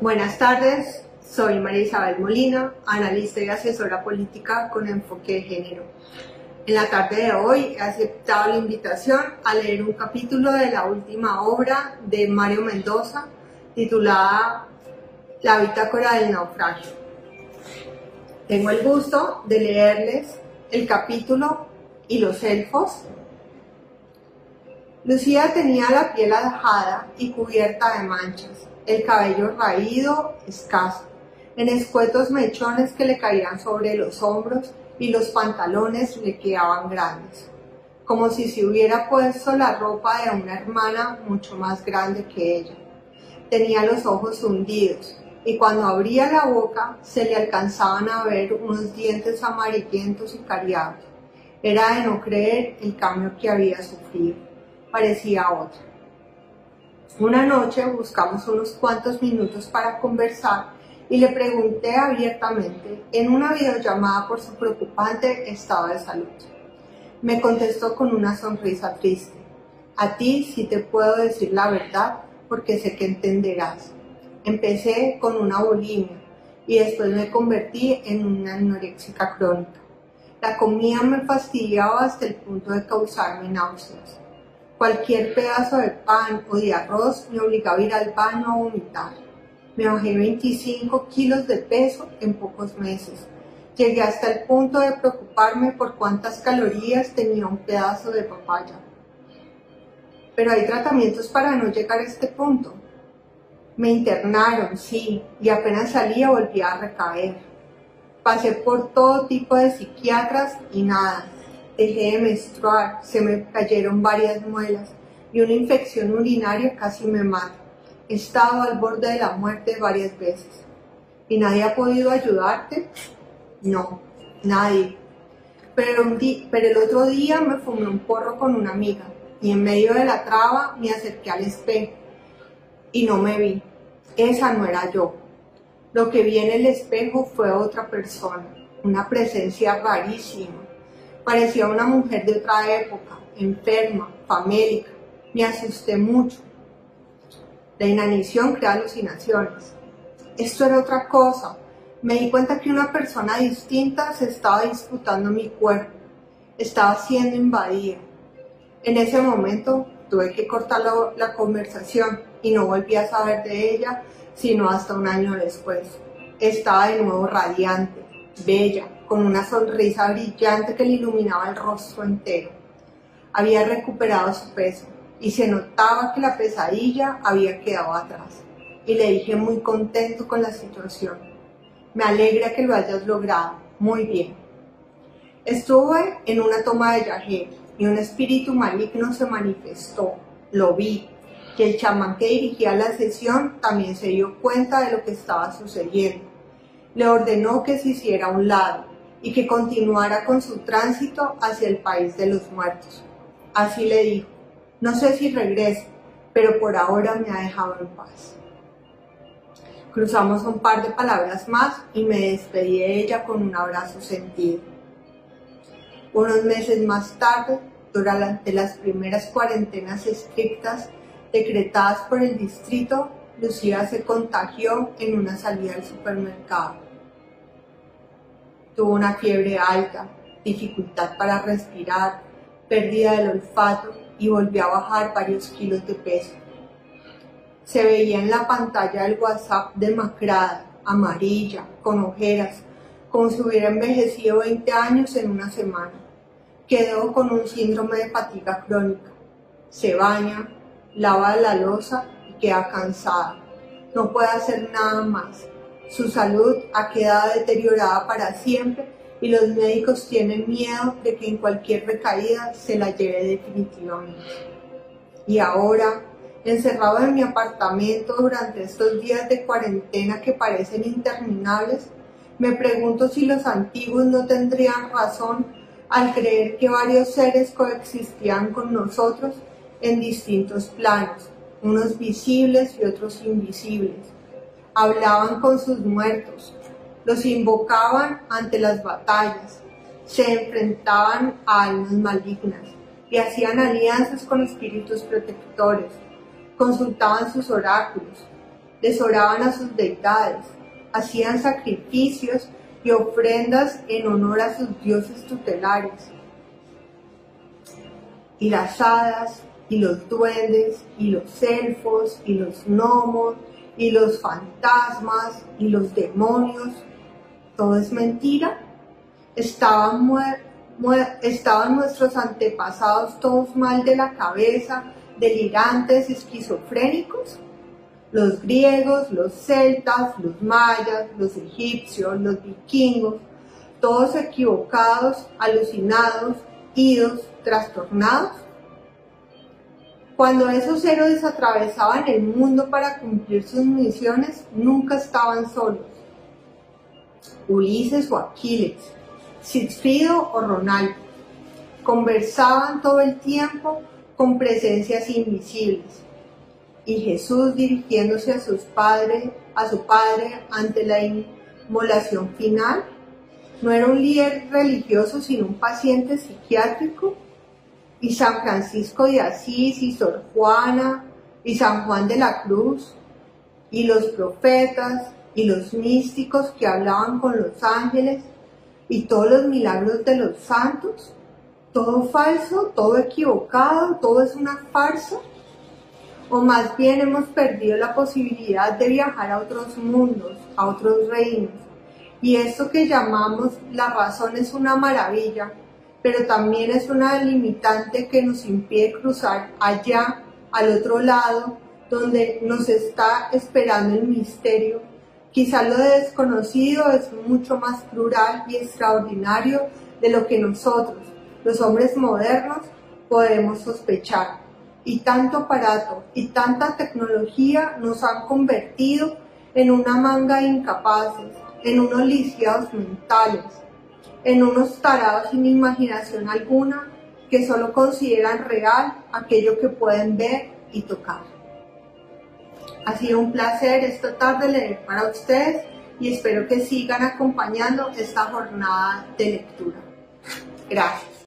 Buenas tardes, soy María Isabel Molina, analista y asesora política con enfoque de género. En la tarde de hoy he aceptado la invitación a leer un capítulo de la última obra de Mario Mendoza titulada La bitácora del naufragio. Tengo el gusto de leerles el capítulo y los elfos. Lucía tenía la piel ajada y cubierta de manchas el cabello raído, escaso, en escuetos mechones que le caían sobre los hombros y los pantalones le quedaban grandes, como si se hubiera puesto la ropa de una hermana mucho más grande que ella. Tenía los ojos hundidos y cuando abría la boca se le alcanzaban a ver unos dientes amarillentos y cariados. Era de no creer el cambio que había sufrido. Parecía otro. Una noche buscamos unos cuantos minutos para conversar y le pregunté abiertamente en una videollamada por su preocupante estado de salud. Me contestó con una sonrisa triste. A ti sí te puedo decir la verdad porque sé que entenderás. Empecé con una bulimia y después me convertí en una anoréxica crónica. La comida me fastidiaba hasta el punto de causarme náuseas. Cualquier pedazo de pan o de arroz me obligaba a ir al baño a vomitar. Me bajé 25 kilos de peso en pocos meses. Llegué hasta el punto de preocuparme por cuántas calorías tenía un pedazo de papaya. Pero hay tratamientos para no llegar a este punto. Me internaron, sí, y apenas salía volvía a recaer. Pasé por todo tipo de psiquiatras y nada dejé de menstruar, se me cayeron varias muelas y una infección urinaria casi me mata. He estado al borde de la muerte varias veces. ¿Y nadie ha podido ayudarte? No, nadie. Pero, pero el otro día me fumé un porro con una amiga y en medio de la traba me acerqué al espejo y no me vi. Esa no era yo. Lo que vi en el espejo fue otra persona, una presencia rarísima Parecía una mujer de otra época, enferma, famélica. Me asusté mucho. La inanición crea alucinaciones. Esto era otra cosa. Me di cuenta que una persona distinta se estaba disputando mi cuerpo. Estaba siendo invadida. En ese momento tuve que cortar la, la conversación y no volví a saber de ella sino hasta un año después. Estaba de nuevo radiante, bella, con una sonrisa brillante que le iluminaba el rostro entero. Había recuperado su peso y se notaba que la pesadilla había quedado atrás. Y le dije muy contento con la situación. Me alegra que lo hayas logrado. Muy bien. Estuve en una toma de yagé y un espíritu maligno se manifestó. Lo vi. Que el chamán que dirigía la sesión también se dio cuenta de lo que estaba sucediendo. Le ordenó que se hiciera a un lado y que continuara con su tránsito hacia el país de los muertos. Así le dijo, no sé si regrese, pero por ahora me ha dejado en paz. Cruzamos un par de palabras más y me despedí de ella con un abrazo sentido. Unos meses más tarde, durante las primeras cuarentenas estrictas decretadas por el distrito, Lucía se contagió en una salida al supermercado. Tuvo una fiebre alta, dificultad para respirar, pérdida del olfato y volvió a bajar varios kilos de peso. Se veía en la pantalla del WhatsApp demacrada, amarilla, con ojeras, como si hubiera envejecido 20 años en una semana. Quedó con un síndrome de fatiga crónica. Se baña, lava la losa y queda cansada. No puede hacer nada más. Su salud ha quedado deteriorada para siempre y los médicos tienen miedo de que en cualquier recaída se la lleve definitivamente. Y ahora, encerrado en mi apartamento durante estos días de cuarentena que parecen interminables, me pregunto si los antiguos no tendrían razón al creer que varios seres coexistían con nosotros en distintos planos, unos visibles y otros invisibles hablaban con sus muertos, los invocaban ante las batallas, se enfrentaban a almas malignas y hacían alianzas con espíritus protectores, consultaban sus oráculos, les oraban a sus deidades, hacían sacrificios y ofrendas en honor a sus dioses tutelares. Y las hadas, y los duendes, y los elfos, y los gnomos, y los fantasmas, y los demonios, todo es mentira. Estaban, estaban nuestros antepasados todos mal de la cabeza, delirantes, esquizofrénicos los griegos, los celtas, los mayas, los egipcios, los vikingos, todos equivocados, alucinados, idos, trastornados. Cuando esos héroes atravesaban el mundo para cumplir sus misiones, nunca estaban solos. Ulises o Aquiles, Sigfrido o Ronaldo, conversaban todo el tiempo con presencias invisibles y Jesús dirigiéndose a, sus padres, a su padre ante la inmolación final, no era un líder religioso sino un paciente psiquiátrico, y San Francisco de Asís y Sor Juana y San Juan de la Cruz y los profetas y los místicos que hablaban con los ángeles y todos los milagros de los santos, todo falso, todo equivocado, todo es una farsa o más bien hemos perdido la posibilidad de viajar a otros mundos, a otros reinos. Y esto que llamamos la razón es una maravilla, pero también es una limitante que nos impide cruzar allá, al otro lado, donde nos está esperando el misterio. Quizá lo desconocido es mucho más plural y extraordinario de lo que nosotros, los hombres modernos, podemos sospechar y tanto aparato y tanta tecnología nos han convertido en una manga de incapaces, en unos lisiados mentales, en unos tarados sin imaginación alguna que solo consideran real aquello que pueden ver y tocar. Ha sido un placer esta tarde leer para ustedes y espero que sigan acompañando esta jornada de lectura. Gracias.